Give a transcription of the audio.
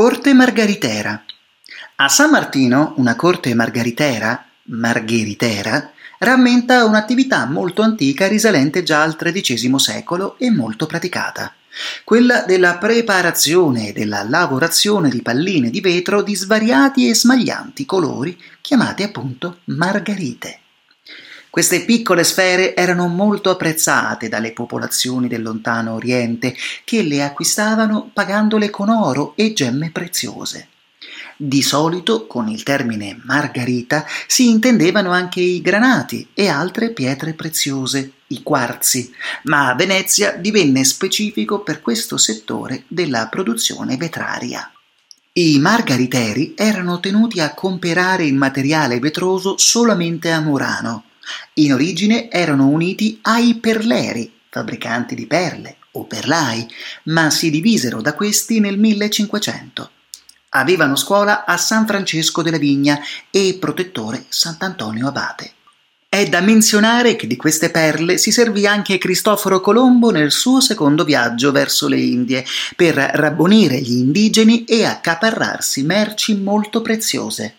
Corte margaritera. A San Martino una corte margaritera, margheritera, rammenta un'attività molto antica risalente già al XIII secolo e molto praticata, quella della preparazione e della lavorazione di palline di vetro di svariati e smaglianti colori, chiamate appunto margarite. Queste piccole sfere erano molto apprezzate dalle popolazioni del lontano Oriente, che le acquistavano pagandole con oro e gemme preziose. Di solito con il termine margarita si intendevano anche i granati e altre pietre preziose, i quarzi, ma Venezia divenne specifico per questo settore della produzione vetraria. I margariteri erano tenuti a comperare il materiale vetroso solamente a Murano, in origine erano uniti ai perleri, fabbricanti di perle o perlai, ma si divisero da questi nel 1500. Avevano scuola a San Francesco della Vigna e protettore Sant'Antonio Abate. È da menzionare che di queste perle si servì anche Cristoforo Colombo nel suo secondo viaggio verso le Indie per rabbonire gli indigeni e accaparrarsi merci molto preziose.